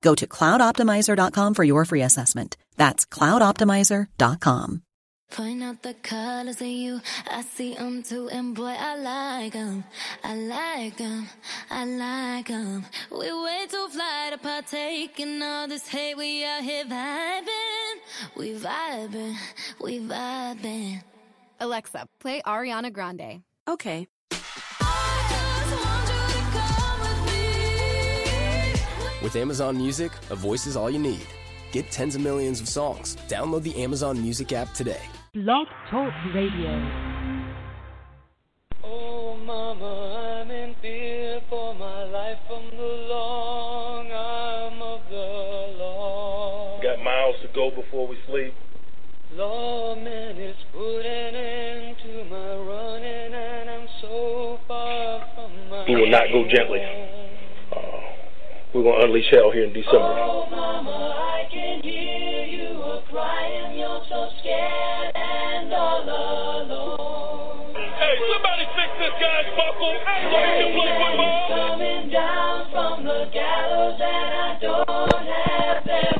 Go to cloudoptimizer.com for your free assessment. That's cloudoptimizer.com. Point out the colors in you, I see them too, and boy, I like them. I like them, I like them. We way too fly to partake in all this hate. We out here vibing, we vibing, we vibing. Alexa, play Ariana Grande. Okay. With Amazon Music, a voice is all you need. Get tens of millions of songs. Download the Amazon Music app today. Blog Talk Radio. Oh, Mama, I'm in fear for my life from the long arm of the law. Got miles to go before we sleep. Lawman is putting an end to my running, and I'm so far from my. We will not go gently. We're going to unleash hell here in December. Oh, Mama, I can hear you a crying. You're so scared and all alone. Hey, somebody fix this guy's buckle so he can play football. Coming down from the gallows, and I don't have very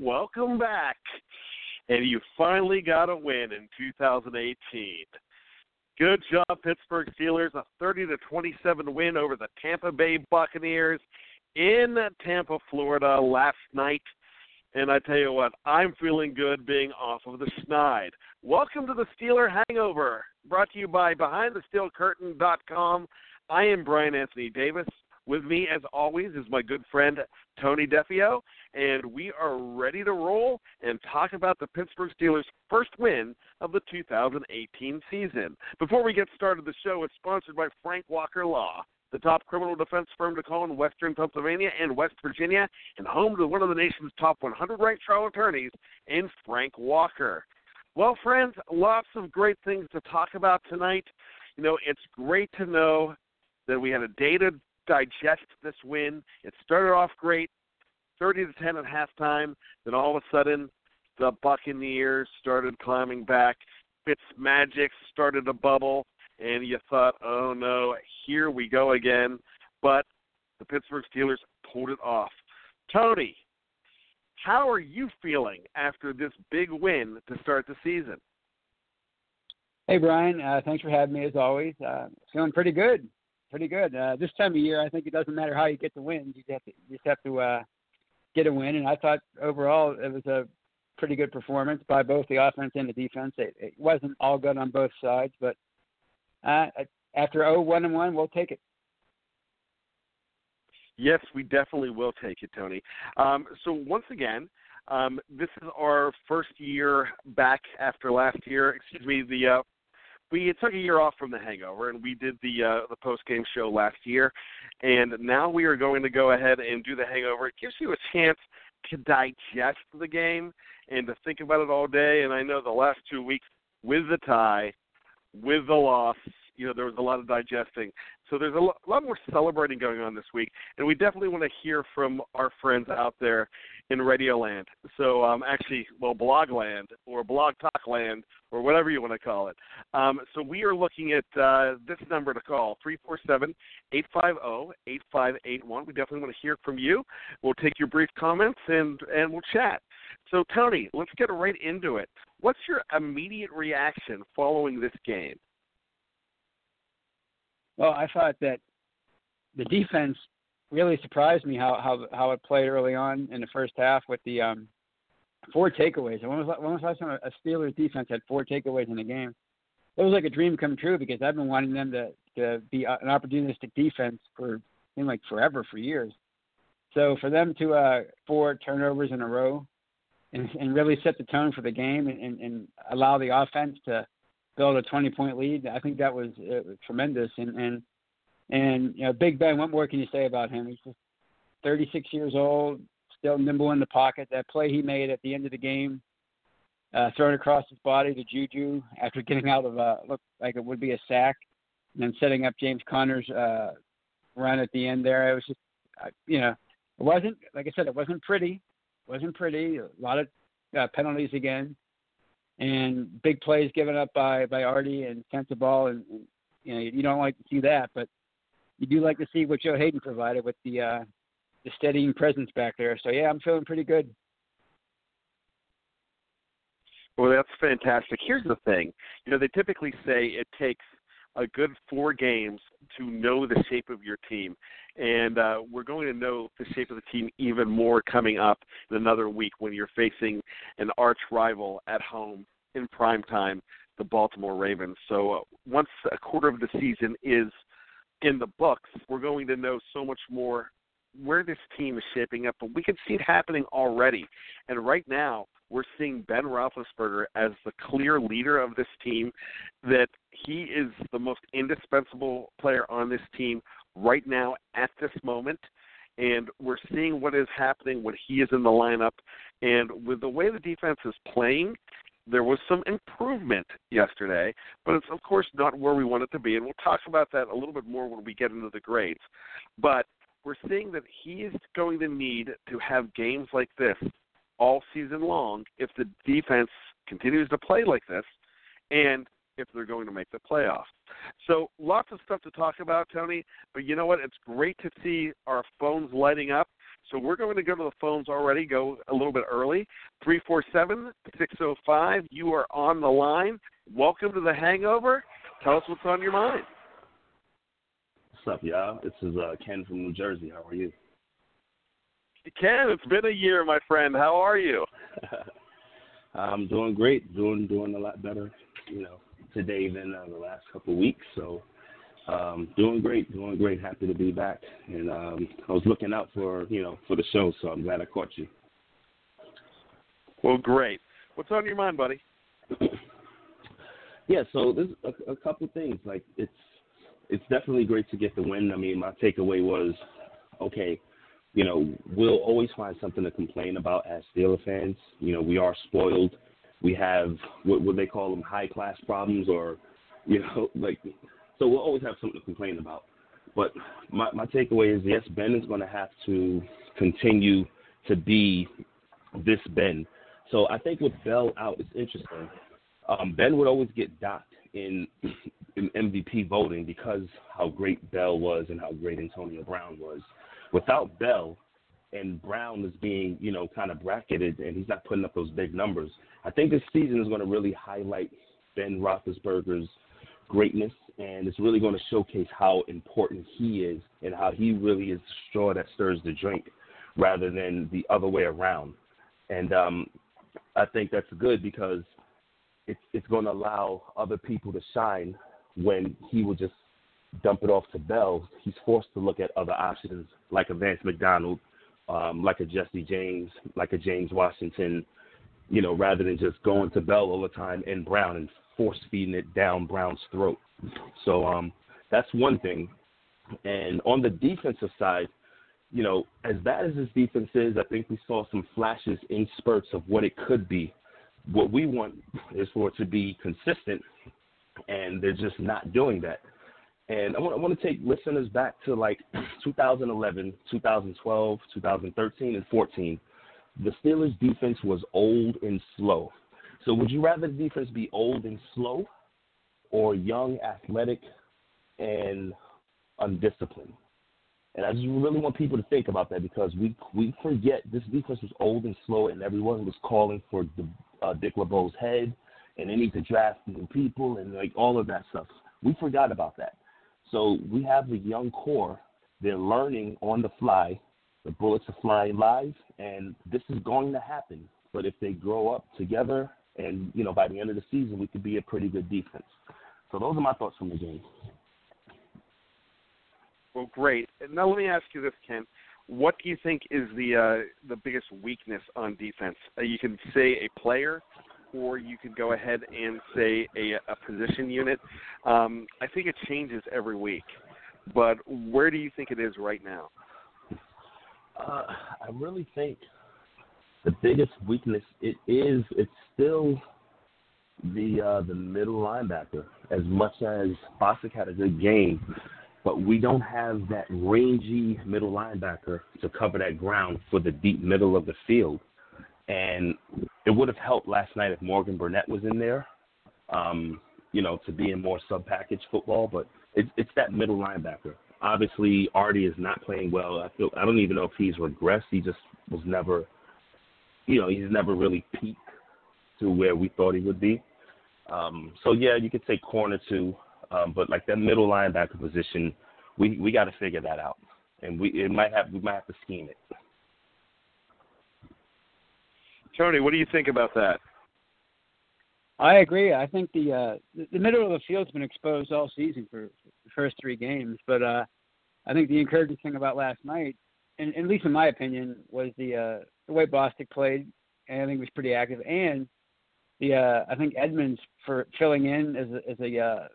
welcome back. And you finally got a win in 2018. Good job, Pittsburgh Steelers. A 30 to 27 win over the Tampa Bay Buccaneers in Tampa, Florida last night. And I tell you what, I'm feeling good being off of the snide. Welcome to the Steeler Hangover, brought to you by BehindTheSteelCurtain.com. I am Brian Anthony Davis. With me, as always, is my good friend Tony Defeo, and we are ready to roll and talk about the Pittsburgh Steelers' first win of the 2018 season. Before we get started, the show is sponsored by Frank Walker Law, the top criminal defense firm to call in Western Pennsylvania and West Virginia, and home to one of the nation's top 100 ranked trial attorneys in Frank Walker. Well, friends, lots of great things to talk about tonight. You know, it's great to know that we had a day to digest this win. It started off great, 30 to 10 at halftime. Then all of a sudden, the Buccaneers started climbing back. Fitz Magic started to bubble, and you thought, oh no, here we go again. But the Pittsburgh Steelers pulled it off. Tony, how are you feeling after this big win to start the season? Hey, Brian. Uh, thanks for having me as always. Uh, feeling pretty good. Pretty good. Uh, this time of year, I think it doesn't matter how you get the wins. You, have to, just have to uh, get a win. And I thought overall it was a pretty good performance by both the offense and the defense. It, it wasn't all good on both sides, but uh, after 0 1 and 1, we'll take it. Yes, we definitely will take it, Tony. Um, so once again, um, this is our first year back after last year. Excuse me, the uh, we took a year off from the Hangover, and we did the uh, the post game show last year, and now we are going to go ahead and do the Hangover. It gives you a chance to digest the game and to think about it all day. And I know the last two weeks with the tie, with the loss, you know there was a lot of digesting. So there's a lot, more celebrating going on this week, and we definitely want to hear from our friends out there in Radioland. So um, actually, well, Blogland or Blog Talk Land or whatever you want to call it. Um, so we are looking at uh, this number to call three four seven eight five zero eight five eight one. We definitely want to hear from you. We'll take your brief comments and and we'll chat. So Tony, let's get right into it. What's your immediate reaction following this game? Well, I thought that the defense really surprised me how how how it played early on in the first half with the um four takeaways. And When was when was last time a Steelers defense had four takeaways in a game? It was like a dream come true because I've been wanting them to to be an opportunistic defense for in like forever for years. So for them to uh four turnovers in a row and, and really set the tone for the game and, and, and allow the offense to build a 20 point lead. I think that was uh, tremendous. And, and, and, you know, Big Ben, what more can you say about him? He's just 36 years old, still nimble in the pocket. That play he made at the end of the game, uh, throwing across his body to Juju after getting out of a, looked like it would be a sack, and then setting up James Conner's uh, run at the end there. It was just, uh, you know, it wasn't, like I said, it wasn't pretty. It wasn't pretty. A lot of uh, penalties again and big plays given up by by Artie and Sensabaugh, and, and you know you don't like to see that, but you do like to see what Joe Haden provided with the uh, the steadying presence back there. So yeah, I'm feeling pretty good. Well, that's fantastic. Here's the thing. You know, they typically say it takes a good four games to know the shape of your team. And uh, we're going to know the shape of the team even more coming up in another week when you're facing an arch rival at home in prime time, the Baltimore Ravens. So uh, once a quarter of the season is in the books, we're going to know so much more where this team is shaping up. But we can see it happening already. And right now, we're seeing Ben Roethlisberger as the clear leader of this team, that he is the most indispensable player on this team right now at this moment. And we're seeing what is happening when he is in the lineup. And with the way the defense is playing, there was some improvement yesterday, but it's of course not where we want it to be, and we'll talk about that a little bit more when we get into the grades. But we're seeing that he is going to need to have games like this all season long if the defense continues to play like this, and if they're going to make the playoffs. So lots of stuff to talk about, Tony. But you know what? It's great to see our phones lighting up. So we're going to go to the phones already, go a little bit early. 347 605. You are on the line. Welcome to the hangover. Tell us what's on your mind. What's up, y'all? This is uh, Ken from New Jersey. How are you? Ken, it's been a year, my friend. How are you? I'm doing great. Doing doing a lot better, you know, today than uh, the last couple of weeks. So um, doing great, doing great. Happy to be back, and um, I was looking out for you know for the show, so I'm glad I caught you. Well, great. What's on your mind, buddy? yeah, so there's a, a couple things. Like it's it's definitely great to get the win. I mean, my takeaway was, okay, you know, we'll always find something to complain about as Steeler fans. You know, we are spoiled. We have what, what they call them high class problems, or you know, like so we'll always have something to complain about. But my, my takeaway is yes, Ben is going to have to continue to be this Ben. So I think with Bell out, it's interesting. Um, ben would always get docked in, in MVP voting because how great Bell was and how great Antonio Brown was. Without Bell and Brown is being, you know, kind of bracketed and he's not putting up those big numbers, I think this season is going to really highlight Ben Roethlisberger's greatness, and it's really going to showcase how important he is and how he really is the straw that stirs the drink rather than the other way around. And um, I think that's good because it's it's going to allow other people to shine when he will just dump it off to Bell. He's forced to look at other options like a Vance McDonald, um, like a Jesse James, like a James Washington, you know, rather than just going to Bell all the time and Brown and force feeding it down Brown's throat. So um, that's one thing. And on the defensive side, you know, as bad as this defense is, I think we saw some flashes in spurts of what it could be. What we want is for it to be consistent and they're just not doing that. And I want, I want to take listeners back to like 2011, 2012, 2013, and 14. The Steelers' defense was old and slow. So, would you rather the defense be old and slow, or young, athletic, and undisciplined? And I just really want people to think about that because we we forget this defense was old and slow, and everyone was calling for the, uh, Dick LeBeau's head, and they need to draft new people, and like all of that stuff. We forgot about that. So we have a young core. They're learning on the fly. The bullets are flying live, and this is going to happen. But if they grow up together, and you know, by the end of the season, we could be a pretty good defense. So those are my thoughts from the game. Well, great. And now let me ask you this, Ken. What do you think is the uh, the biggest weakness on defense? Uh, you can say a player, or you could go ahead and say a, a position unit. Um, I think it changes every week, but where do you think it is right now? Uh, I really think the biggest weakness it is it's still the uh, the middle linebacker. As much as Bostic had a good game, but we don't have that rangy middle linebacker to cover that ground for the deep middle of the field. And it would have helped last night if Morgan Burnett was in there, um, you know, to be in more sub package football. But it's it's that middle linebacker. Obviously, Artie is not playing well. I feel I don't even know if he's regressed. He just was never, you know, he's never really peaked to where we thought he would be. Um, so yeah, you could say corner two, Um, but like that middle linebacker position, we we got to figure that out, and we it might have we might have to scheme it. Tony, what do you think about that? I agree. I think the uh, the, the middle of the field's been exposed all season for, the first three games, but uh, I think the encouraging thing about last night, and at least in my opinion, was the uh, the way Bostic played, and I think was pretty active, and the uh, I think Edmunds for filling in as a, as a uh,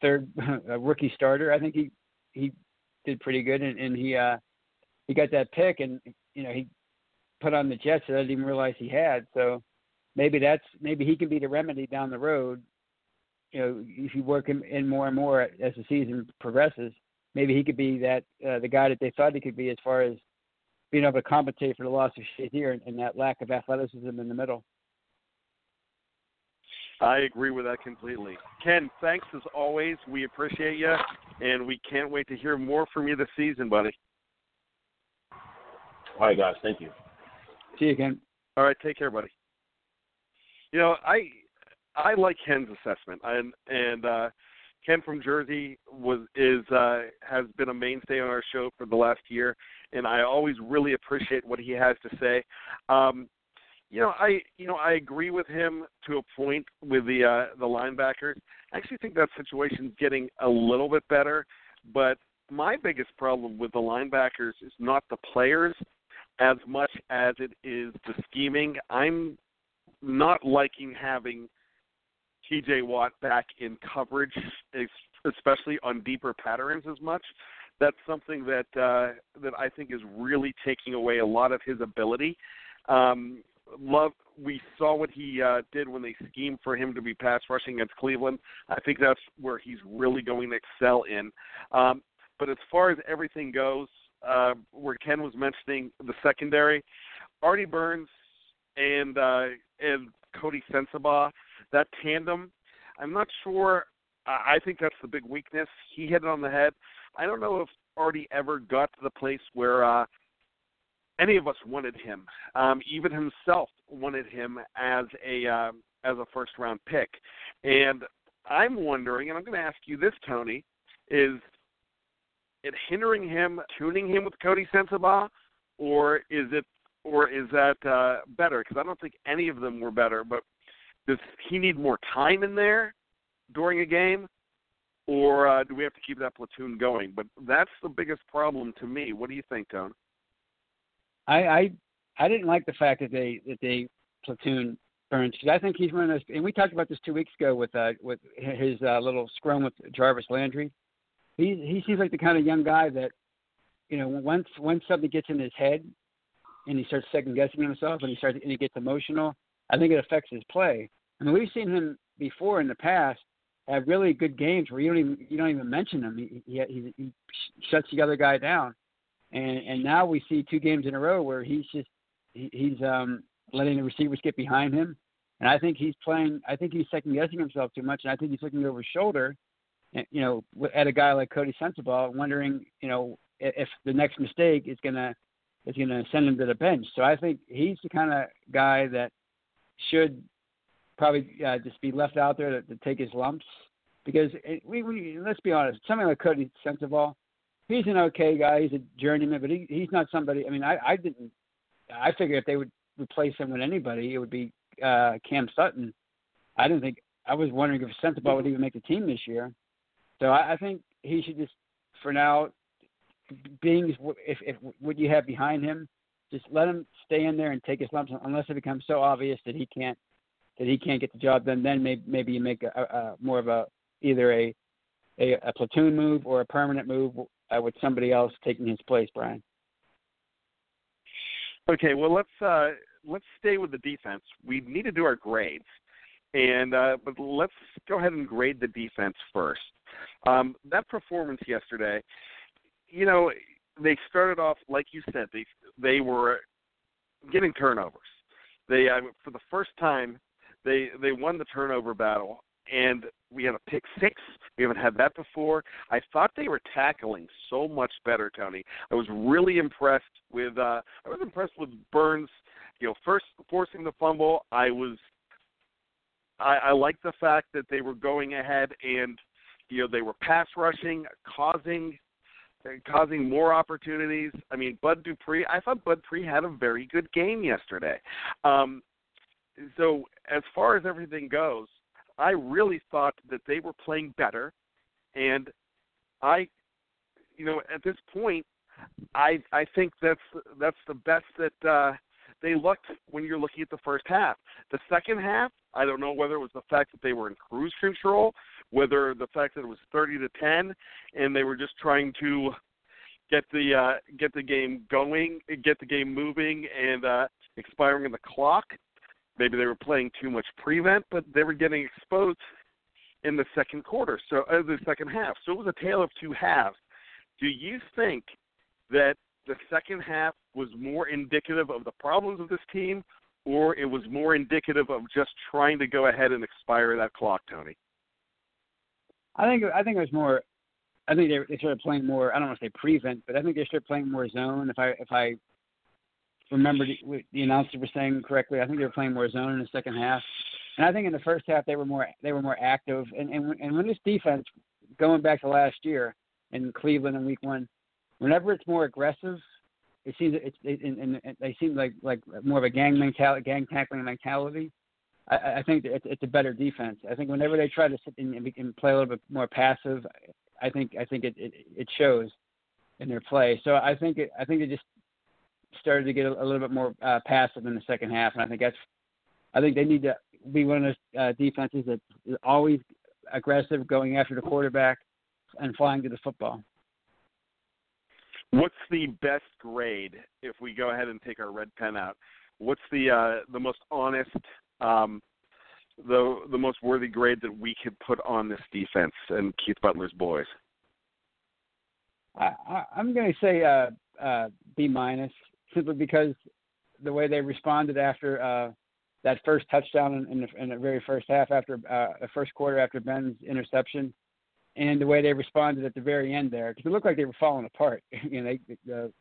third a rookie starter. I think he he did pretty good, and, and he uh, he got that pick, and you know he put on the Jets that I didn't even realize he had. So maybe that's maybe he can be the remedy down the road. You know, if you work him in more and more as the season progresses, maybe he could be that uh, the guy that they thought he could be as far as being able to compensate for the loss of Shazier and, and that lack of athleticism in the middle. I agree with that completely. Ken, thanks as always. We appreciate you, and we can't wait to hear more from you this season, buddy. All right, guys. Thank you. See you again. All right, take care, buddy. You know, I I like Ken's assessment, and and uh, Ken from Jersey was is uh, has been a mainstay on our show for the last year, and I always really appreciate what he has to say. Um, you know, I you know I agree with him to a point with the uh, the linebackers. I actually think that situation's getting a little bit better, but my biggest problem with the linebackers is not the players as much as it is the scheming. I'm not liking having TJ Watt back in coverage, especially on deeper patterns as much. That's something that uh, that I think is really taking away a lot of his ability. Um, love we saw what he uh, did when they schemed for him to be pass rushing against Cleveland. I think that's where he's really going to excel in. Um, but as far as everything goes, uh, where Ken was mentioning the secondary, Artie Burns and uh, and Coty Sensabaugh, that tandem, I'm not sure. I think that's the big weakness. He hit it on the head. I don't know if Artie ever got to the place where uh, any of us wanted him. Um, even himself wanted him as a uh, as a first round pick. And I'm wondering, and I'm going to ask you this, Tony, is it hindering him, tuning him with Coty Sensabaugh, or is it, or is that uh, better? Because I don't think any of them were better. But does he need more time in there during a game, or uh, do we have to keep that platoon going? But that's the biggest problem to me. What do you think, Tone? I I I didn't like the fact that they that they platoon Burns because I think he's one of those. And we talked about this two weeks ago with uh with his uh, little scrum with Jarvis Landry. He he seems like the kind of young guy that you know once once something gets in his head and he starts second guessing himself and he starts and he gets emotional. I think it affects his play. I mean we've seen him before in the past have really good games where you don't even you don't even mention him. He he, he, he shuts the other guy down, and and now we see two games in a row where he's just he, he's um letting the receivers get behind him, and I think he's playing. I think he's second guessing himself too much, and I think he's looking over his shoulder, you know, at a guy like Coty Sensabaugh, wondering you know if the next mistake is gonna is gonna send him to the bench. So I think he's the kind of guy that should probably uh, just be left out there to, to take his lumps because it, we, we let's be honest, something like Coty Sensabaugh, he's an okay guy. He's a journeyman, but he he's not somebody. I mean, I I didn't. I figured if they would replace him with anybody, it would be uh, Cam Sutton. I didn't think. I was wondering if Sensabaugh would even make the team this year. So I, I think he should just, for now, being if if what you have behind him, just let him stay in there and take his lumps unless it becomes so obvious that he can't that he can't get the job done. Then maybe maybe you make a, a more of a either a, a a platoon move or a permanent move uh, with somebody else taking his place, Brian. Okay, well let's uh, let's stay with the defense. We need to do our grades, and uh, but let's go ahead and grade the defense first. Um, that performance yesterday, you know, they started off like you said. They they were getting turnovers. They uh, for the first time they they won the turnover battle and we had a pick six. We haven't had that before. I thought they were tackling so much better, Tony. I was really impressed with uh I was impressed with Burns, you know, first forcing the fumble. I was I, I like the fact that they were going ahead and you know they were pass rushing, causing causing more opportunities. I mean, Bud Dupree. I thought Bud Dupree had a very good game yesterday. Um, so as far as everything goes, I really thought that they were playing better, and I, you know, at this point, I I think that's that's the best that uh, they looked when you're looking at the first half. The second half, I don't know whether it was the fact that they were in cruise control, whether the fact that it was 30 to 10, and they were just trying to get the uh, get the game going, get the game moving, and uh, expiring the clock. Maybe they were playing too much prevent, but they were getting exposed in the second quarter, so uh, the second half. So it was a tale of two halves. Do you think that the second half was more indicative of the problems of this team, or it was more indicative of just trying to go ahead and expire that clock, Tony? I think I think it was more. I think they, they started playing more. I don't want to say prevent, but I think they started playing more zone. If I if I remember the, the announcer was saying correctly, I think they were playing more zone in the second half. And I think in the first half they were more they were more active. And and and when this defense, going back to last year in Cleveland in Week One, whenever it's more aggressive, it seems it's it, and, and they seem like like more of a gang mentality, gang tackling mentality. I, I think it's, it's a better defense. I think whenever they try to sit and, and play a little bit more passive, I think I think it it, it shows in their play. So I think it, I think they just started to get a, a little bit more uh, passive in the second half, and I think that's I think they need to be one of those uh, defenses that is always aggressive, going after the quarterback and flying to the football. What's the best grade if we go ahead and take our red pen out? What's the uh, the most honest, um, the the most worthy grade that we could put on this defense and Keith Butler's boys? I, I, I'm going to say uh, uh, B minus simply because the way they responded after uh, that first touchdown in, in, the, in the very first half after uh, the first quarter after Ben's interception, and the way they responded at the very end there, because it looked like they were falling apart. you know, they, the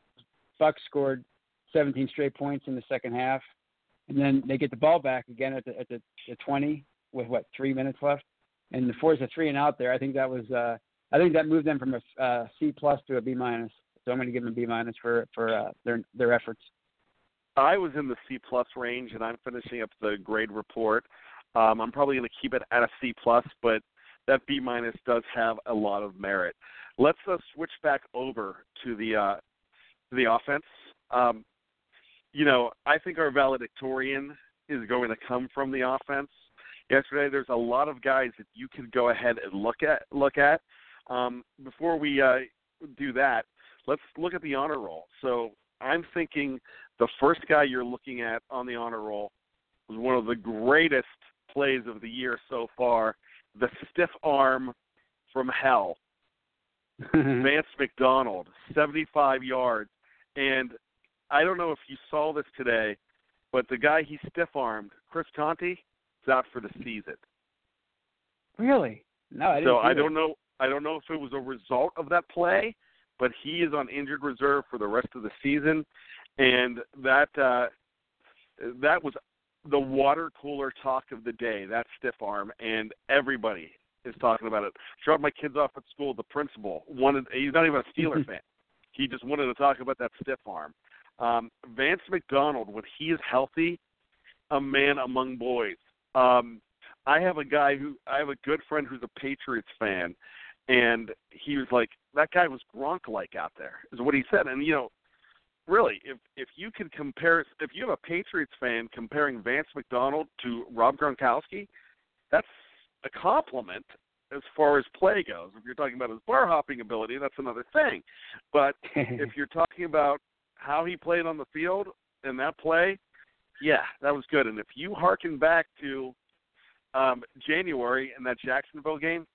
Bucks scored 17 straight points in the second half, and then they get the ball back again at the at the, the 20 with what three minutes left, and the force a three and out there. I think that was uh, I think that moved them from a uh, C plus to a B minus. So I'm going to give them a B minus for for uh, their their efforts. I was in the C plus range, and I'm finishing up the grade report. Um, I'm probably going to keep it at a C plus, but that B minus does have a lot of merit. Let's uh, switch back over to the uh, to the offense. Um, you know, I think our valedictorian is going to come from the offense. Yesterday, there's a lot of guys that you could go ahead and look at. Look at. Um, before we uh, do that, let's look at the honor roll. So I'm thinking the first guy you're looking at on the honor roll was one of the greatest plays of the year so far, the stiff arm from hell, Vance McDonald, 75 yards. And I don't know if you saw this today, but the guy he stiff armed, Chris Conte, is out for the season. Really? No, I didn't. So I don't know. I don't know if it was a result of that play, but he is on injured reserve for the rest of the season, and that uh, that was the water cooler talk of the day. That stiff arm, and everybody is talking about it. Dropped my kids off at school. The principal wanted. He's not even a Steeler fan. He just wanted to talk about that stiff arm. Um, Vance McDonald, when he is healthy, a man among boys. Um, I have a guy who I have a good friend who's a Patriots fan, and he was like, "That guy was Gronk-like out there," is what he said. And you know, really, if if you can compare, if you have a Patriots fan comparing Vance McDonald to Rob Gronkowski, that's a compliment as far as play goes. If you're talking about his bar hopping ability, that's another thing. But if you're talking about how he played on the field in that play, yeah, that was good. And if you harken back to um, January in that Jacksonville game,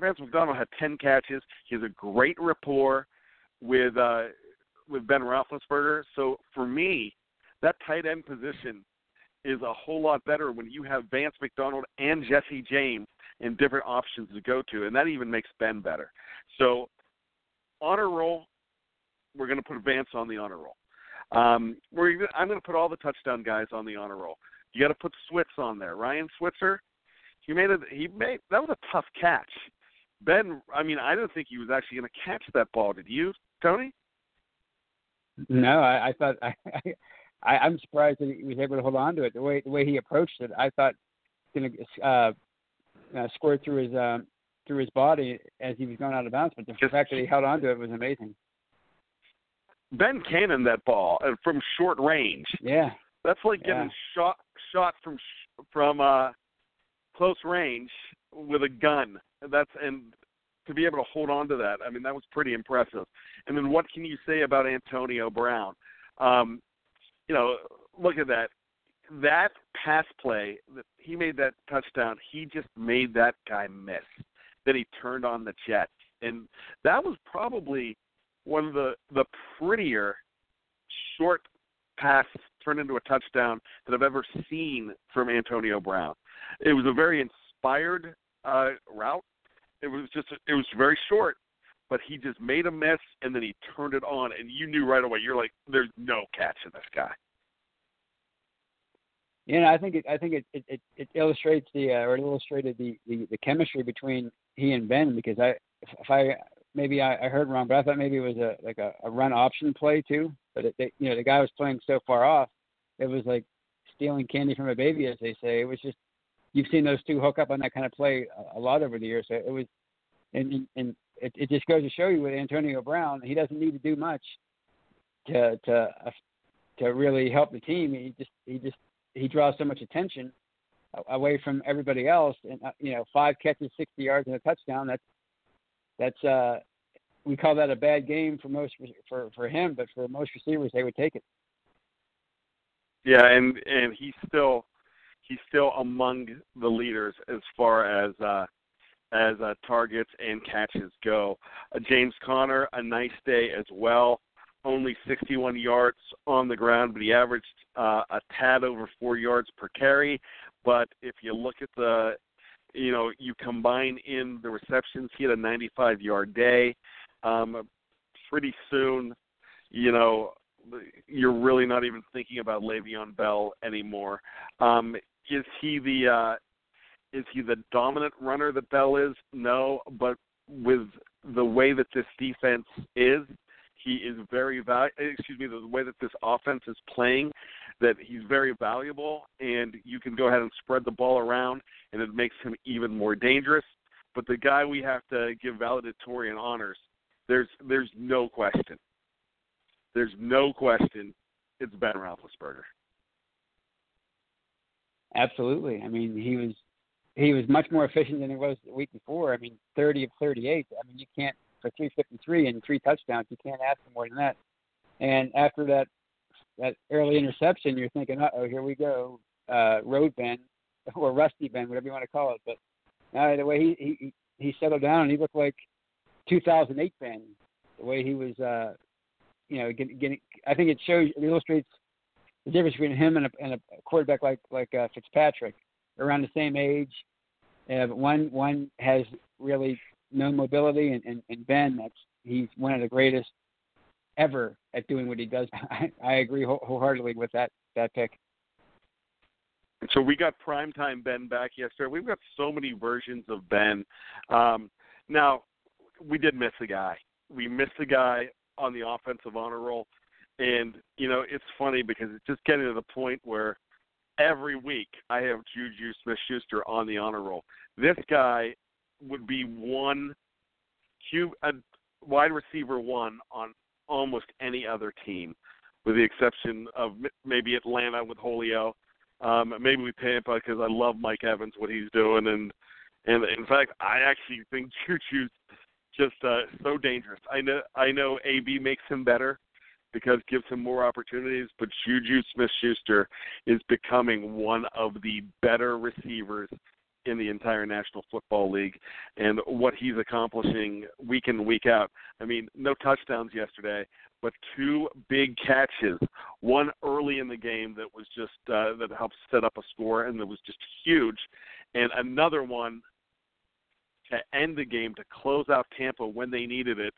Vance McDonald had 10 catches. He has a great rapport with uh, with Ben Roethlisberger. So for me, that tight end position is a whole lot better when you have Vance McDonald and Jesse James and different options to go to, and that even makes Ben better. So honor roll, we're going to put Vance on the honor roll. Um, we're I'm going to put all the touchdown guys on the honor roll. You got to put Switz on there. Ryan Switzer, he made it. He made that was a tough catch. Ben, I mean, I didn't think he was actually going to catch that ball. Did you, Tony? No, I, I thought I, I I'm surprised that he was able to hold on to it. The way the way he approached it, I thought going to uh, uh, squirt through his um, through his body as he was going out of bounds. But the fact that he held on to it was amazing. Ben Cannon that ball uh, from short range. Yeah, That's like getting Yeah. shot shot from from uh close range with a gun. That's and to be able to hold on to that, I mean that was pretty impressive. And then what can you say about Antonio Brown? Um, you know, look at that. That pass play that he made that touchdown, he just made that guy miss. Then he turned on the jet. And that was probably one of the the prettier short pass turned into a touchdown that I've ever seen from Antonio Brown. It was a very inspired uh, route. It was just it was very short, but he just made a miss and then he turned it on, and you knew right away. You're like, there's no catch in this guy. know, I think it I think it it, it, it illustrates the uh, or it illustrated the, the the chemistry between he and Ben because I if I maybe I, I heard wrong, but I thought maybe it was a like a, a run option play too. But it, they, you know, the guy was playing so far off, it was like stealing candy from a baby, as they say. It was just you've seen those two hook up on that kind of play a, a lot over the years. So it was, and and, it, it just goes to show you with Antonio Brown, he doesn't need to do much to to uh, to really help the team. He just he just he draws so much attention away from everybody else, and uh, you know, five catches, sixty yards, and a touchdown. That's that's uh we call that a bad game for most for for him, but for most receivers, they would take it. Yeah, and and he's still he's still among the leaders as far as uh as uh, targets and catches go. Uh, James Conner, a nice day as well. Only 61 yards on the ground, but he averaged uh, a tad over four yards per carry. But if you look at the, you know, you combine in the receptions, he had a 95 yard day. Um, pretty soon, you know, you're really not even thinking about Le'Veon Bell anymore. Um, is he the uh, is he the dominant runner that Bell is? No, but with the way that this defense is, he is very val- excuse me, the way that this offense is playing, that he's very valuable and you can go ahead and spread the ball around and it makes him even more dangerous. But the guy we have to give valedictorian honors, there's there's no question. There's no question it's Ben Roethlisberger. Absolutely. I mean, he was he was much more efficient than he was the week before. I mean, 30 of 38. I mean, you can't for 353 and three touchdowns. You can't ask for more than that. And after that that early interception, you're thinking, uh oh, here we go, uh, road Ben or rusty Ben, whatever you want to call it. But Uh, the way he, he he settled down, and he looked like 2008 Ben. The way he was, uh, you know, getting, getting. I think it shows, it illustrates the difference between him and a, and a quarterback like like uh, Fitzpatrick, around the same age. Uh, one one has really no mobility, and, and, and Ben, that's he's one of the greatest ever at doing what he does. I, I agree wholeheartedly with that that pick. So we got primetime Ben back yesterday. We've got so many versions of Ben. Um, now we did miss a guy. We missed a guy on the offensive honor roll, and you know it's funny because it's just getting to the point where every week I have Juju Smith-Schuster on the honor roll. This guy would be one, cube, a wide receiver one on almost any other team, with the exception of maybe Atlanta with Julio, um, maybe with Tampa because I love Mike Evans what he's doing, and and in fact I actually think Juju's just uh, so dangerous. I know I know AB makes him better because gives him more opportunities, but Juju Smith-Schuster is becoming one of the better receivers in the entire National Football League and what he's accomplishing week in week out. I mean, no touchdowns yesterday, but two big catches. One early in the game that was just uh, that helped set up a score and that was just huge, and another one to end the game to close out Tampa when they needed it.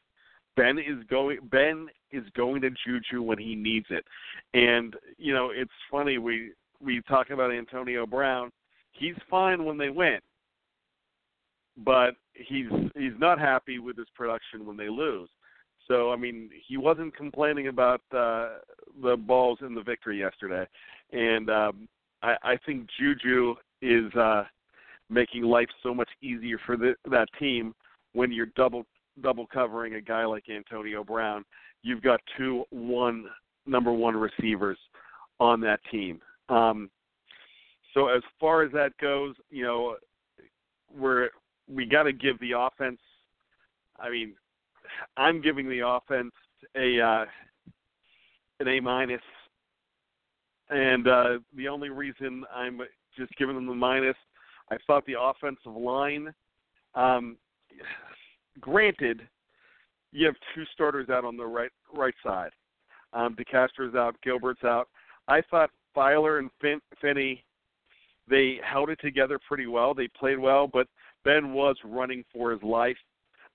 Ben is going. Ben is going to Juju when he needs it, and you know it's funny we we talk about Antonio Brown he's fine when they win, but he's he's not happy with his production when they lose. So I mean, he wasn't complaining about uh, the balls in the victory yesterday, and um, I, I think Juju is uh, making life so much easier for the, that team when you're double double covering a guy like Antonio Brown. You've got two one number one receivers on that team. Um, so as far as that goes, you know, we're we got to give the offense. I mean, I'm giving the offense a uh, an A minus, and uh, the only reason I'm just giving them the minus, I thought the offensive line. Um, granted, you have two starters out on the right right side. Um, DeCastro's out, Gilbert's out. I thought Feiler and fin- Finney they held it together pretty well. They played well, but Ben was running for his life.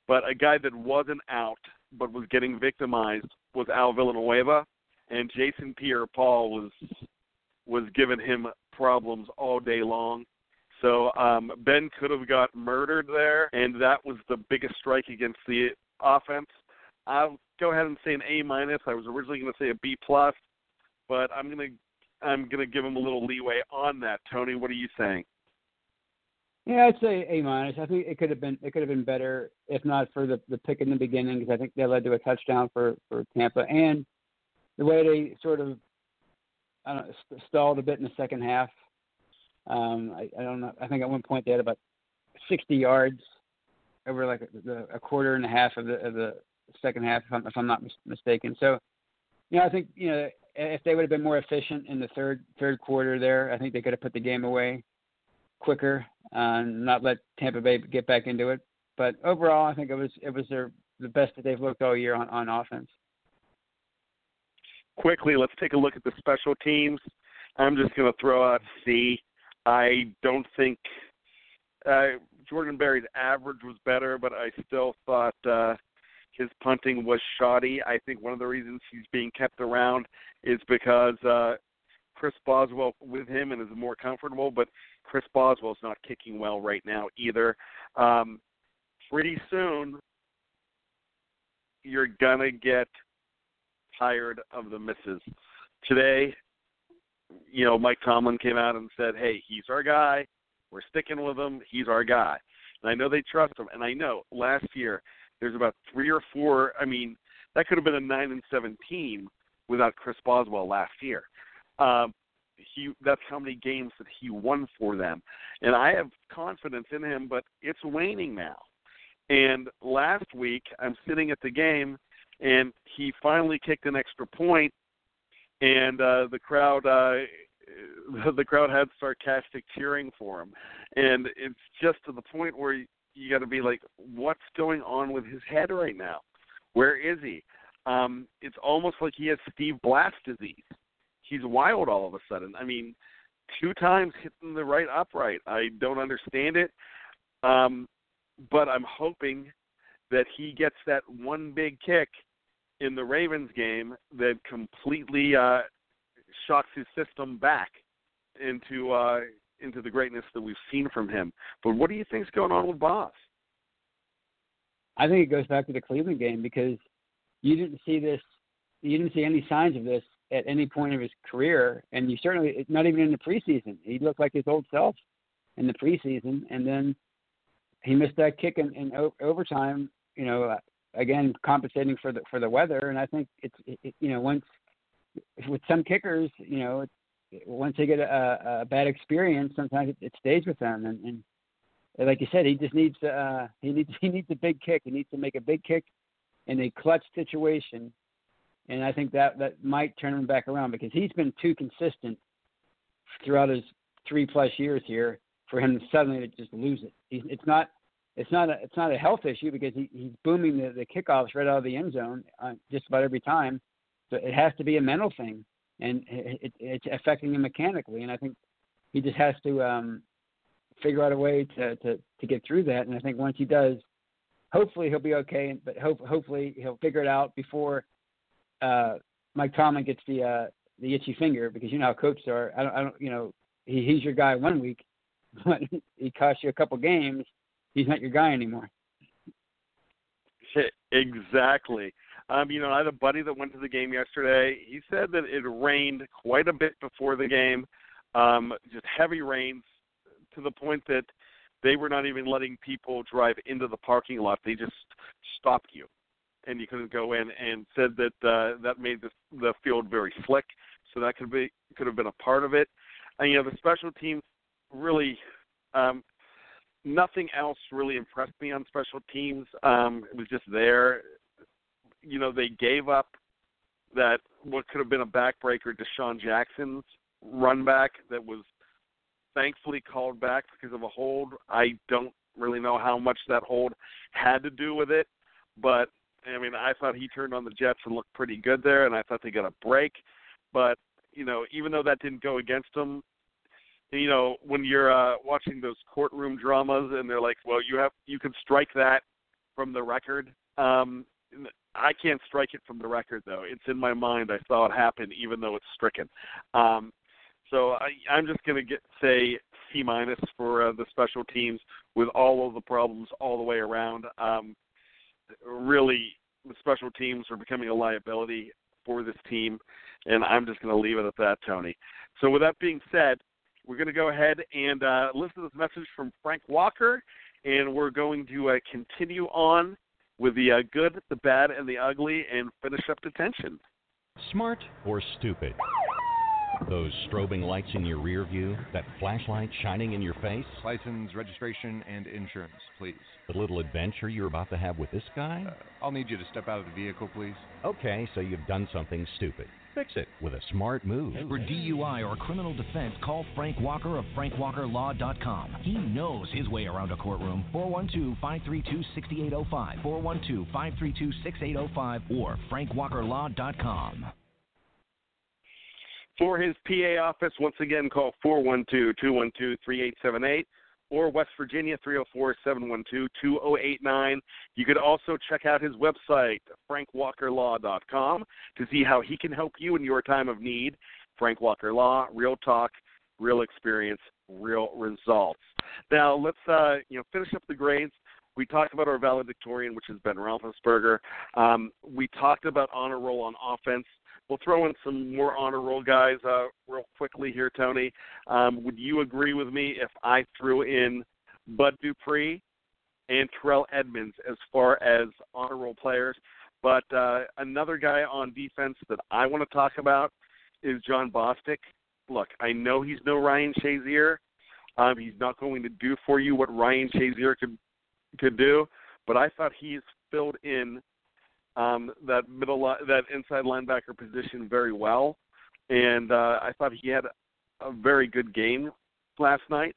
But a guy that wasn't out but was getting victimized was Al Villanueva, and Jason Pierre-Paul was was giving him problems all day long. So um, Ben could have got murdered there, and that was the biggest strike against the offense. I'll go ahead and say an A minus. I was originally going to say a B plus, but I'm going to I'm going to give him a little leeway on that. Tony, what are you saying? Yeah, I'd say A minus. I think it could have been it could have been better if not for the the pick in the beginning because I think that led to a touchdown for for Tampa and the way they sort of I don't know, stalled a bit in the second half. Um, I, I don't know. I think at one point they had about 60 yards over like a, a quarter and a half of the of the second half, if I'm, if I'm not mis- mistaken. So, you know, I think you know if they would have been more efficient in the third third quarter there, I think they could have put the game away quicker and not let Tampa Bay get back into it. But overall, I think it was it was their the best that they've looked all year on, on offense. Quickly, let's take a look at the special teams. I'm just going to throw out C. I don't think uh, Jordan Berry's average was better, but I still thought uh, his punting was shoddy. I think one of the reasons he's being kept around is because uh, Chris Boswell with him and is more comfortable, but Chris Boswell's not kicking well right now either. Um, pretty soon, you're gonna get tired of the misses. Today, you know, Mike Tomlin came out and said, "Hey, he's our guy. We're sticking with him. He's our guy." And I know they trust him. And I know last year there's about three or four. I mean, that could have been a nine and seven team without Chris Boswell last year. Um, he that's how many games that he won for them, and I have confidence in him. But it's waning now. And last week, I'm sitting at the game, and he finally kicked an extra point, and uh, the crowd uh, the crowd had sarcastic cheering for him, and it's just to the point where you, got to be like, what's going on with his head right now? Where is he? Um, it's almost like he has Steve Blass disease. He's wild all of a sudden. I mean, two times hitting the right upright. I don't understand it, um, but I'm hoping that he gets that one big kick in the Ravens game that completely uh, shocks his system back into uh, into the greatness that we've seen from him. But what do you think's going on with Boss? I think it goes back to the Cleveland game because you didn't see this, you didn't see any signs of this at any point of his career, and you certainly not even in the preseason. He looked like his old self in the preseason, and then he missed that kick in, in overtime. You know, again compensating for the for the weather, and I think it's it, you know once with some kickers, you know, once they get a, a bad experience, sometimes it, it stays with them, and, and like you said, he just needs uh, he needs he needs a big kick. He needs to make a big kick in a clutch situation, and I think that that might turn him back around because he's been too consistent throughout his three plus years here for him suddenly to just lose it. He's, it's not it's not a it's not a health issue because he, he's booming the, the kickoffs right out of the end zone uh, just about every time. So it has to be a mental thing, and it, it, it's affecting him mechanically. And I think he just has to um, figure out a way to, to to get through that. And I think once he does, hopefully he'll be okay. But hope hopefully he'll figure it out before uh, Mike Tomlin gets the uh, the itchy finger because you know how coaches are. I don't, I don't you know he, he's your guy one week, but he costs you a couple games. He's not your guy anymore. Exactly. Um, you know, I had a buddy that went to the game yesterday. He said that it rained quite a bit before the game, um, just heavy rains to the point that they were not even letting people drive into the parking lot. They just stopped you, and you couldn't go in. And said that uh, that made the the field very slick. So that could be could have been a part of it. And you know, the special teams really. Um, nothing else really impressed me on special teams. Um, it was just there. You know, they gave up that what could have been a backbreaker, DeSean Jackson's run back that was thankfully called back because of a hold. I don't really know how much that hold had to do with it, but I mean, I thought he turned on the Jets and looked pretty good there, and I thought they got a break. But you know, even though that didn't go against them, you know, when you're uh, watching those courtroom dramas and they're like, well, you have you can strike that from the record. Um, I can't strike it from the record though. It's in my mind. I saw it happen, even though it's stricken. Um, so I, I'm just going to get say C minus for uh, the special teams with all of the problems all the way around. Um, really, the special teams are becoming a liability for this team, and I'm just going to leave it at that, Tony. So with that being said, we're going to go ahead and uh, listen to this message from Frank Walker, and we're going to uh, continue on with the uh, good, the bad, and the ugly, and finish up detention. Smart or stupid? Those strobing lights in your rear view, that flashlight shining in your face. License, registration, and insurance, please. The little adventure you're about to have with this guy? Uh, I'll need you to step out of the vehicle, please. Okay, so you've done something stupid. Fix it with a smart move. For DUI or criminal defense, call Frank Walker of FrankWalkerLaw.com. He knows his way around a courtroom. 412 532 6805, 412 532 6805, or FrankWalkerLaw.com. For his PA office, once again, call 412 212 3878 or West Virginia 304-712-2089. You could also check out his website, frankwalkerlaw.com, to see how he can help you in your time of need. Frank Walker Law, real talk, real experience, real results. Now let's uh, you know finish up the grades. We talked about our valedictorian, which is Ben Roethlisberger. Um, we talked about honor roll on offense. We'll throw in some more honor roll guys uh, real quickly here, Tony. Um, would you agree with me if I threw in Bud Dupree and Terrell Edmunds as far as honor roll players? But uh, another guy on defense that I want to talk about is Jon Bostic. Look, I know he's no Ryan Shazier. Um, he's not going to do for you what Ryan Shazier could could do, but I thought he's filled in um, that middle that inside linebacker position very well, and uh, I thought he had a very good game last night.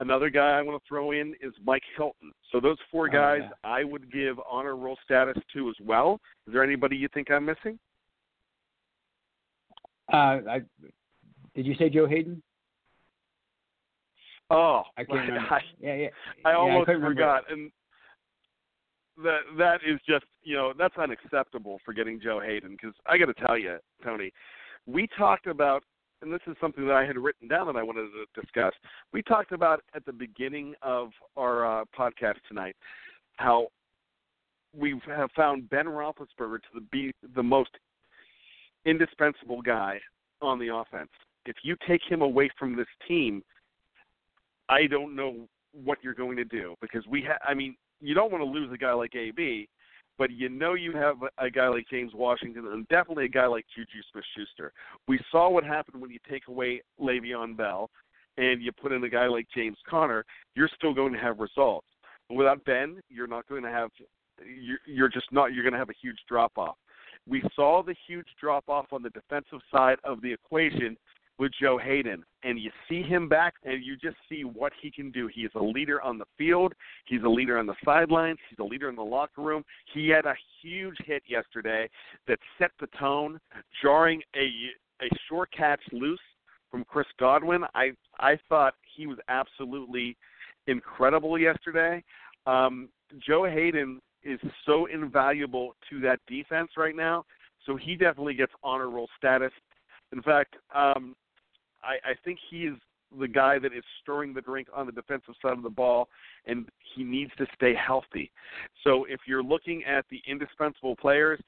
Another guy I want to throw in is Mike Hilton. So those four guys yeah. I would give honor roll status to as well. Is there anybody you think I'm missing? Uh, I did you say Joe Haden? Oh, I can't remember. I, yeah, yeah. I Yeah, almost remember. forgot, and that that is just you know that's unacceptable for getting Joe Haden because I got to tell you, Tony, we talked about, and this is something that I had written down that I wanted to discuss. We talked about at the beginning of our uh, podcast tonight how we have found Ben Roethlisberger to be the most indispensable guy on the offense. If you take him away from this team, I don't know what you're going to do because we ha- I mean, you don't want to lose a guy like AB, but you know you have a, guy like James Washington and definitely a guy like Juju Smith-Schuster. We saw what happened when you take away Le'Veon Bell and you put in a guy like James Conner. You're still going to have results. But without Ben, you're not going to have. You're, you're just not. You're going to have a huge drop off. We saw the huge drop off on the defensive side of the equation with Joe Haden, and you see him back, and you just see what he can do. He is a leader on the field. He's a leader on the sidelines. He's a leader in the locker room. He had a huge hit yesterday that set the tone, jarring a a short catch loose from Chris Godwin. I I thought he was absolutely incredible yesterday. Um, Joe Haden is so invaluable to that defense right now, so he definitely gets honor roll status. In fact, um, I, I think he is the guy that is stirring the drink on the defensive side of the ball, and he needs to stay healthy. So if you're looking at the indispensable players,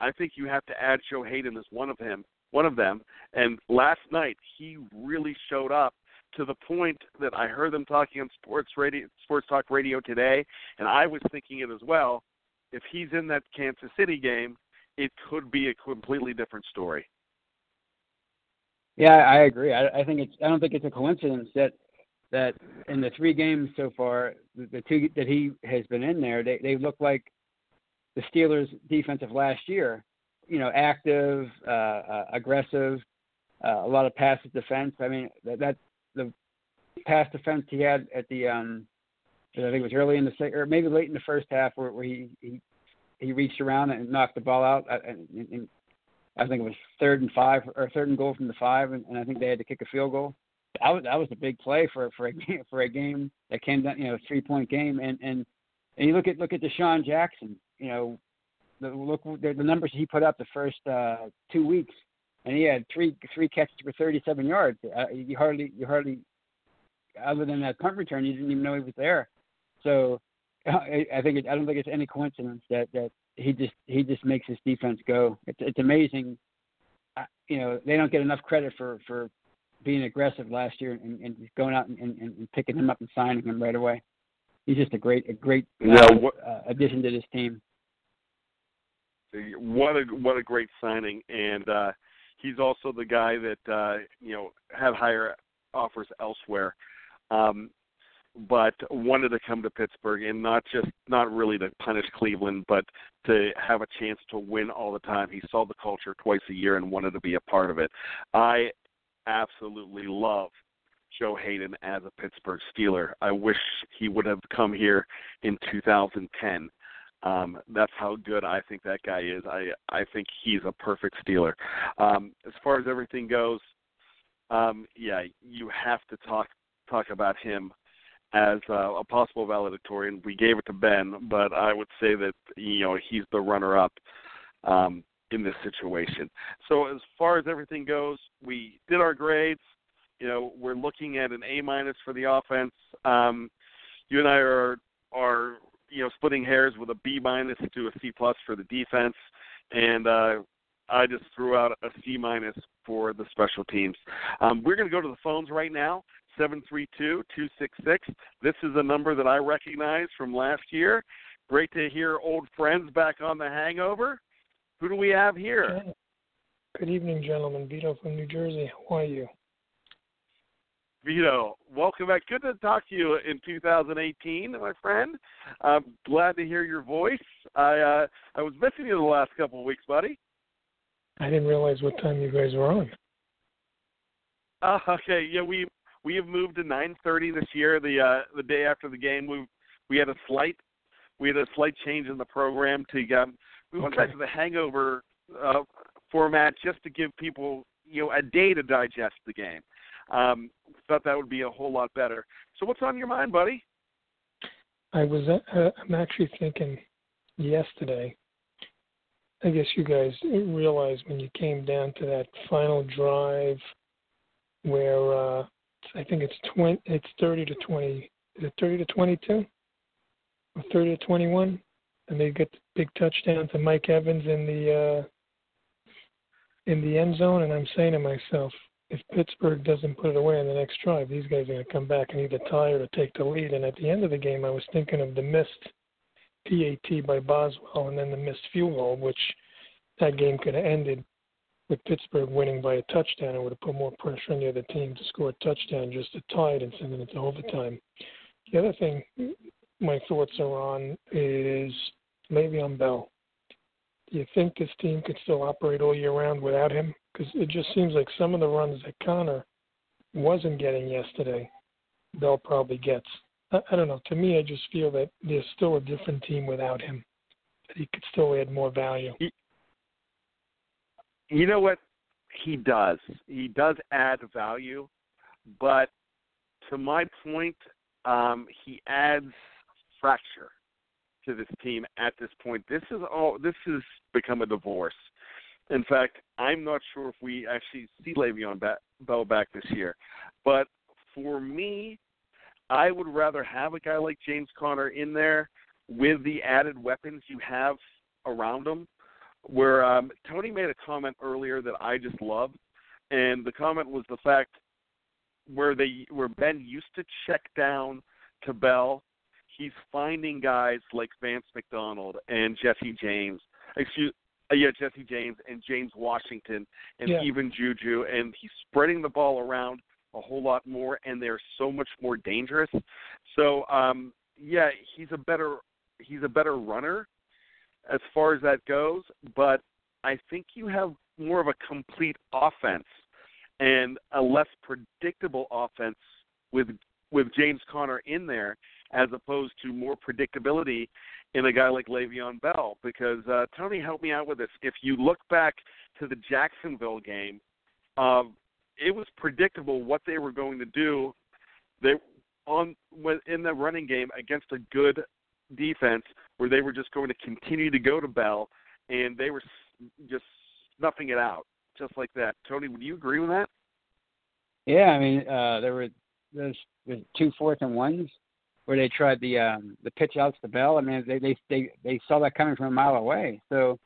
I think you have to add Joe Haden as one of him, one of them. And last night he really showed up to the point that I heard them talking on sports radio, sports talk radio today, and I was thinking it as well. If he's in that Kansas City game, it could be a completely different story. Yeah, I agree. I, I think it's. I don't think it's a coincidence that that in the three games so far, the, the two that he has been in there, they they look like the Steelers' defense of last year. You know, active, uh, uh, aggressive, uh, a lot of passive defense. I mean, that, that the pass defense he had at the um, I think it was early in the or maybe late in the first half, where, where he, he he reached around and knocked the ball out. uh, And, and, and I think it was third and five or third and goal from the five, and, and I think they had to kick a field goal. That was that was a big play for for a game for a game that came down, you know, three point game. And and and you look at look at DeSean Jackson, you know, the, look the, the numbers he put up the first uh, two weeks, and he had three three catches for 37 yards. Uh, you hardly you hardly other than that punt return, you didn't even know he was there. So I, I think it, I don't think it's any coincidence that that he just he just makes his defense go. It's it's amazing. Uh, you know they don't get enough credit for for being aggressive last year and, and going out and, and, and picking him up and signing him right away. He's just a great a great uh, Yeah, what- uh, addition to this team. what a what a great signing and uh he's also the guy that uh you know had higher offers elsewhere um but wanted to come to Pittsburgh and not just not really to punish Cleveland but to have a chance to win all the time. He saw the culture twice a year and wanted to be a part of it. I absolutely love Joe Haden as a Pittsburgh Steeler. I wish he would have come here in 2010 um, that's how good I think that guy is. I I think he's a perfect Steeler. Um, as far as everything goes, um, yeah, you have to talk talk about him as uh, a possible valedictorian. We gave it to Ben, but I would say that you know he's the runner up um, in this situation. So as far as everything goes, we did our grades. You know, we're looking at an A minus for the offense. Um, you and I are are you know splitting hairs with a B minus to a C plus for the defense, and uh, I just threw out a C minus for the special teams. Um, we're going to go to the phones right now. Seven three two two six six. This is a number that I recognize from last year. Great to hear old friends back on the hangover. Who do we have here? Good evening, gentlemen. Vito from New Jersey. How are you? Vito, welcome back. Good to talk to you in 2018, my friend. I'm glad to hear your voice. I uh, I was missing you the last couple of weeks, buddy. I didn't realize what time you guys were on. Uh, okay, yeah, we we have moved to 9:30 this year. The uh, the day after the game, we we had a slight we had a slight change in the program to um, we went Okay. back to the hangover uh, format just to give people you know a day to digest the game. Um, thought that would be a whole lot better. So what's on your mind, buddy? I was uh, I'm actually thinking yesterday. I guess you guys realized when you came down to that final drive where uh I think it's twenty it's thirty to twenty is it thirty to twenty two? Or thirty to twenty one? And they get the big touchdown to Mike Evans in the uh in the end zone and I'm saying to myself, if Pittsburgh doesn't put it away on the next drive, these guys are going to come back and either tie or take the lead. And at the end of the game, I was thinking of the missed PAT by Boswell and then the missed field goal, which that game could have ended with Pittsburgh winning by a touchdown. It would have put more pressure on the other team to score a touchdown just to tie it and send it into overtime. The other thing my thoughts are on is Le'Veon Bell. Do you think this team could still operate all year round without him? Because it just seems like some of the runs that Conner wasn't getting yesterday, Bell probably gets. I, I don't know. To me, I just feel that there's still a different team without him. That he could still add more value. You know what he does? He does add value, but to my point, um, he adds fracture to this team at this point. This is all. This has become a divorce. In fact, I'm not sure if we actually see Le'Veon Bell back this year. But for me, I would rather have a guy like James Conner in there with the added weapons you have around him. Where um, Tony made a comment earlier that I just love, and the comment was the fact where they where Ben used to check down to Bell, he's finding guys like Vance McDonald and Jesse James. Excuse uh, yeah, Jesse James and James Washington and Yeah. even Juju and he's spreading the ball around a whole lot more and they're so much more dangerous. So um yeah, he's a better he's a better runner as far as that goes, but I think you have more of a complete offense and a less predictable offense with with James Conner in there as opposed to more predictability in a guy like Le'Veon Bell. Because uh, Tony, help me out with this. If you look back to the Jacksonville game, um, it was predictable what they were going to do. They on in the running game against a good defense where they were just going to continue to go to Bell and they were just snuffing it out just like that. Tony, would you agree with that? Yeah, I mean, uh, there were there's two fourth and ones where they tried the um, the pitch outs to Bell. I mean, they they they they saw that coming from a mile away. So,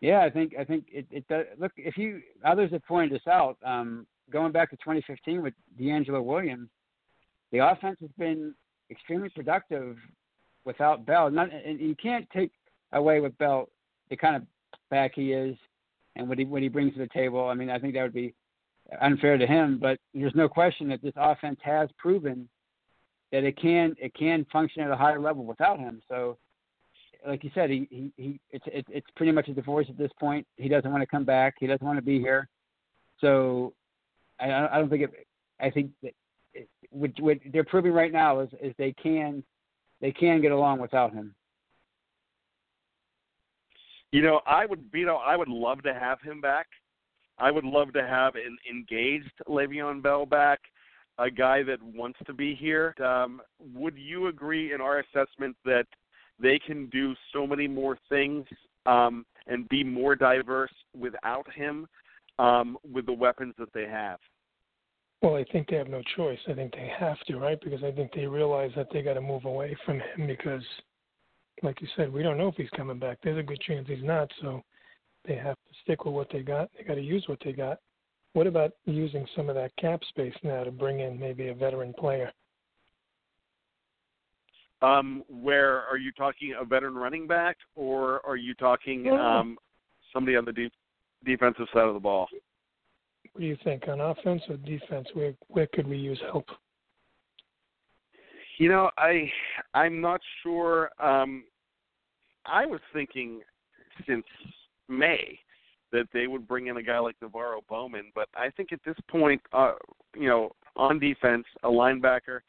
yeah, I think I think it, it does. Look, if you others have pointed this out, um, going back to 2015 with DeAngelo Williams, the offense has been extremely productive without Bell. Not, and you can't take away with Bell the kind of back he is and what he what he brings to the table. I mean, I think that would be unfair to him, but there's no question that this offense has proven that it can it can function at a higher level without him. So, like you said, he he, he it's it, it's pretty much a divorce at this point. He doesn't want to come back. He doesn't want to be here. So, I I don't think it. I think that it, what, what they're proving right now is is they can they can get along without him. You know, I would, you know, I would love to have him back. I would love to have an engaged Le'Veon Bell back, a guy that wants to be here. Um, would you agree in our assessment that they can do so many more things um, and be more diverse without him um, with the weapons that they have? Well, I think they have no choice. I think they have to, right? Because I think they realize that they got to move away from him because, like you said, we don't know if he's coming back. There's a good chance he's not. So they have to stick with what they got. They got to use what they got. What about using some of that cap space now to bring in maybe a veteran player? Um, where are you talking a veteran running back, or are you talking No. um, somebody on the de- defensive side of the ball? What do you think on offense or defense? Where where could we use help? You know, I I'm not sure. Um, I was thinking since May that they would bring in a guy like NaVorro Bowman. But I think at this point, uh, you know, on defense, a linebacker,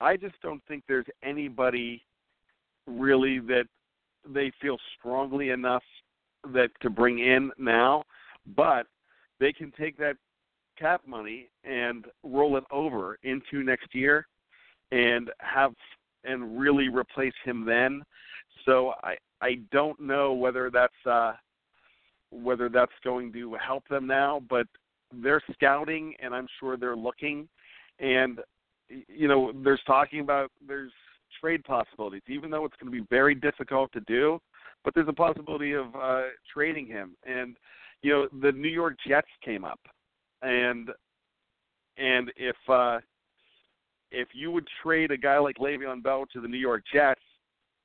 I just don't think there's anybody really that they feel strongly enough that to bring in now, but they can take that cap money and roll it over into next year and have and really replace him then. So I I don't know whether that's uh whether that's going to help them now, but they're scouting and I'm sure they're looking and you know there's talking about there's trade possibilities even though it's going to be very difficult to do but there's a possibility of uh trading him and you know the New York Jets came up and and if uh if you would trade a guy like Le'Veon Bell to the New York Jets,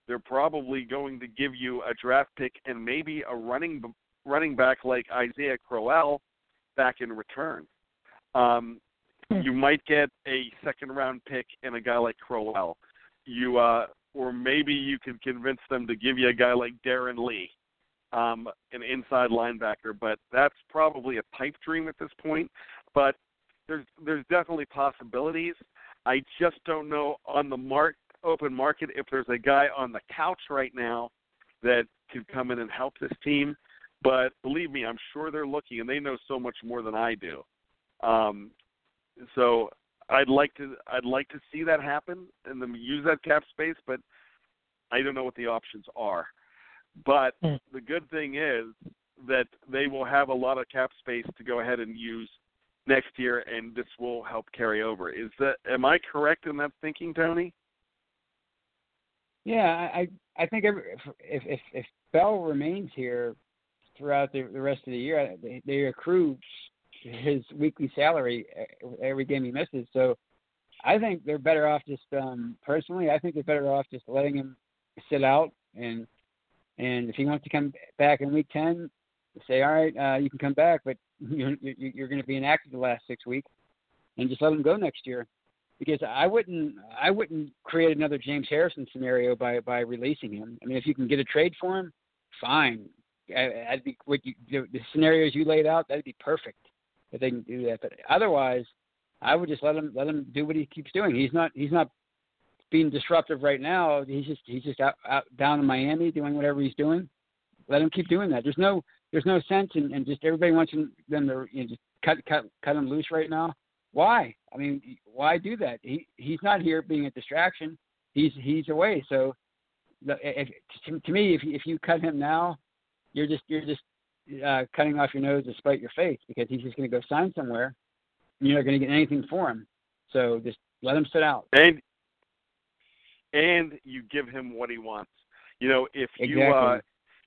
they're probably going to give you a draft pick and maybe a running running back like Isaiah Crowell back in return. Um, you might get a second round pick and a guy like Crowell. You uh, or maybe you could convince them to give you a guy like Darron Lee, um, an inside linebacker. But that's probably a pipe dream at this point. But there's there's definitely possibilities. I just don't know on the mark open market if there's a guy on the couch right now that could come in and help this team. But believe me, I'm sure they're looking, and they know so much more than I do. Um, so I'd like to I'd like to see that happen and then use that cap space, but I don't know what the options are. But mm. the good thing is that they will have a lot of cap space to go ahead and use next year, and this will help carry over. Is that am I correct in that thinking, Tony? Yeah, I I think every, if if if Bell remains here throughout the, the rest of the year, they, they accrue his weekly salary every game he misses. So I think they're better off just um personally. I think they're better off just letting him sit out and and if he wants to come back in week ten, say all right, uh, you can come back, but you're you're going to be inactive the last six weeks, and just let him go next year. Because I wouldn't I wouldn't create another James Harrison scenario by by releasing him. I mean, if you can get a trade for him, fine. I, I'd be what you the, the scenarios you laid out. That'd be perfect if they can do that. But otherwise, I would just let him let him do what he keeps doing. He's not he's not being disruptive right now. He's just he's just out, out down in Miami doing whatever he's doing. Let him keep doing that. There's no there's no sense in, in just everybody wants them to you know, just cut cut cut him loose right now. Why? I mean, why do that? He he's not here being a distraction. He's he's away. So, if, to, to me, if if you cut him now, you're just you're just uh, cutting off your nose to spite your face because he's just going to go sign somewhere. And you're not going to get anything for him. So just let him sit out. And and you give him what he wants. You know, if exactly. you uh,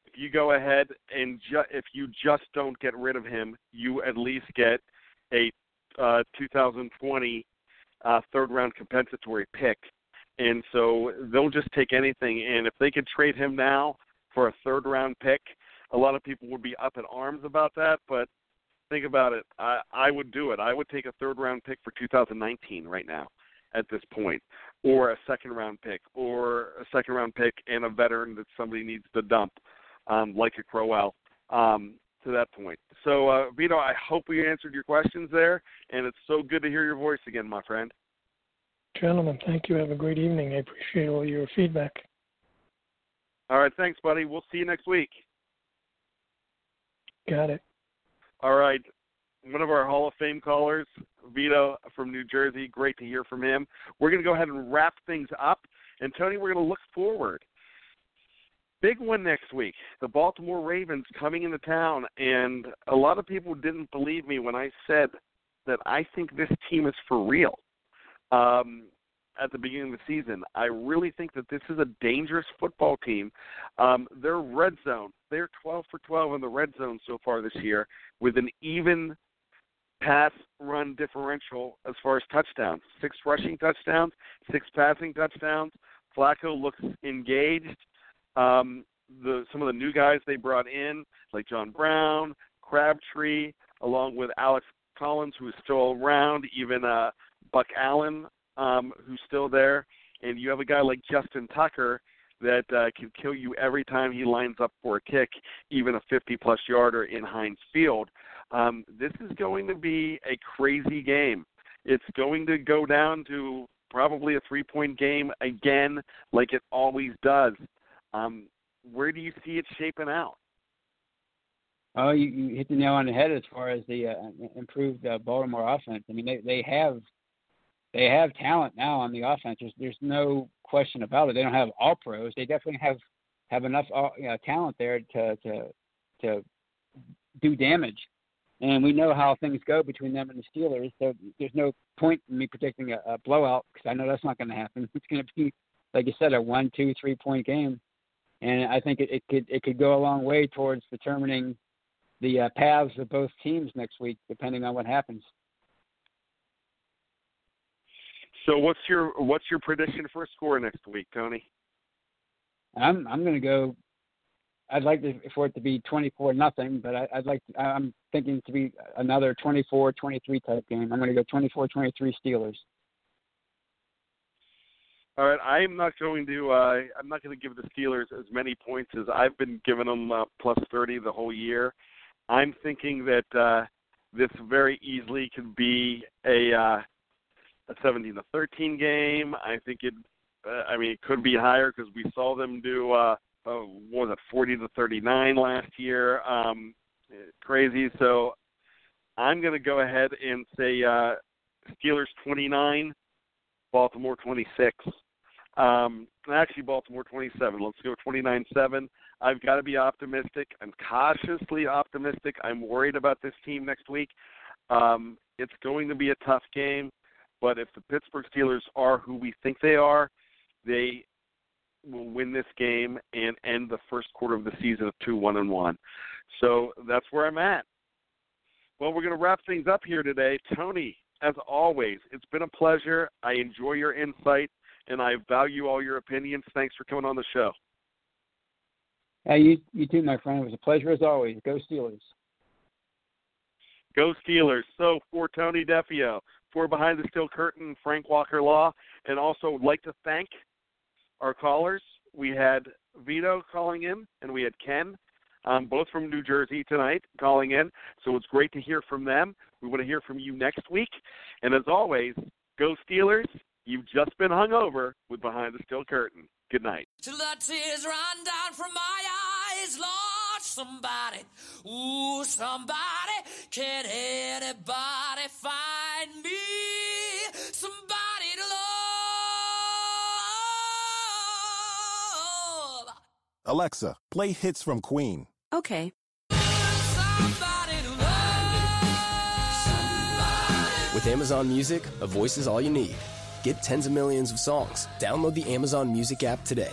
if you go ahead and ju- if you just don't get rid of him, you at least get a uh, 2020 uh, third round compensatory pick. And so they'll just take anything. And if they could trade him now for a third round pick, a lot of people would be up in arms about that. But think about it. I, I would do it. I would take a third round pick for 2019 right now at this point, or a second round pick, or a second round pick and a veteran that somebody needs to dump um, like a Crowell um, to that point. So, uh, Vito, I hope we answered your questions there, and it's so good to hear your voice again, my friend. Gentlemen, thank you. Have a great evening. I appreciate all your feedback. All right, thanks, buddy. We'll see you next week. Got it. All right. One of our Hall of Fame callers, Vito from New Jersey. Great to hear from him. We're going to go ahead and wrap things up. And, Tony, we're going to look forward big one next week. The Baltimore Ravens coming into town, and a lot of people didn't believe me when I said that I think this team is for real. Um, at the beginning of the season, I really think that this is a dangerous football team. Um, their red zone, they're 12 for 12 in the red zone so far this year, with an even pass run differential as far as touchdowns. Six rushing touchdowns, six passing touchdowns. Flacco looks engaged. Um, the some of the new guys they brought in, like John Brown, Crabtree, along with Alex Collins, who is still around, even uh, Buck Allen, um, who's still there, and you have a guy like Justin Tucker that uh, can kill you every time he lines up for a kick, even a 50-plus yarder in Heinz Field. Um, this is going to be a crazy game. It's going to go down to probably a three-point game again, like it always does. Um, where do you see it shaping out? Oh, you, you hit the nail on the head as far as the uh, improved uh, Baltimore offense. I mean, they they have they have talent now on the offense. There's there's no question about it. They don't have all pros. They definitely have have enough uh, you know, talent there to to to do damage. And we know how things go between them and the Steelers. So there's no point in me predicting a, a blowout because I know that's not going to happen. It's going to be, like you said, a one, two, three point game. And I think it, it could it could go a long way towards determining the uh, paths of both teams next week, depending on what happens. So what's your what's your prediction for a score next week, Tony? I'm I'm going to go. I'd like for it to be 24 nothing, but I, would like I'm thinking to be another 24-23 type game. I'm going to go 24-23 Steelers. All right, I'm not going to. Uh, I'm not going to give the Steelers as many points as I've been giving them uh, plus 30 the whole year. I'm thinking that uh, this very easily could be a uh, a 17 to 13 game. I think it. Uh, I mean, it could be higher because we saw them do. Uh, uh, what was it 40 to 39 last year? Um, crazy. So I'm going to go ahead and say uh, Steelers 29, Baltimore 26. Um, actually, Baltimore 27. Let's go 29 7. I've got to be optimistic. I'm cautiously optimistic. I'm worried about this team next week. Um, it's going to be a tough game, but if the Pittsburgh Steelers are who we think they are, they will win this game and end the first quarter of the season of two one and one. So that's where I'm at. Well, we're going to wrap things up here today. Tony, as always, it's been a pleasure. I enjoy your insight and I value all your opinions. Thanks for coming on the show. Hey, you, you too, my friend. It was a pleasure as always. Go Steelers. Go Steelers. So for Tony Defeo, for Behind the Steel Curtain, Frank Walker Law, and also would like to thank our callers. We had Vito calling in, and we had Ken, um, both from New Jersey tonight, calling in. So it's great to hear from them. We want to hear from you next week. And as always, go Steelers. You've just been hung over with Behind the Steel Curtain. Good night. Till the tears run down from my eyes, Lord, somebody, ooh, somebody, can anybody find me? Somebody Alexa, play hits from Queen. Okay. With Amazon Music, a voice is all you need. Get tens of millions of songs. Download the Amazon Music app today.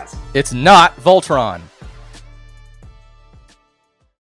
It's not Voltron.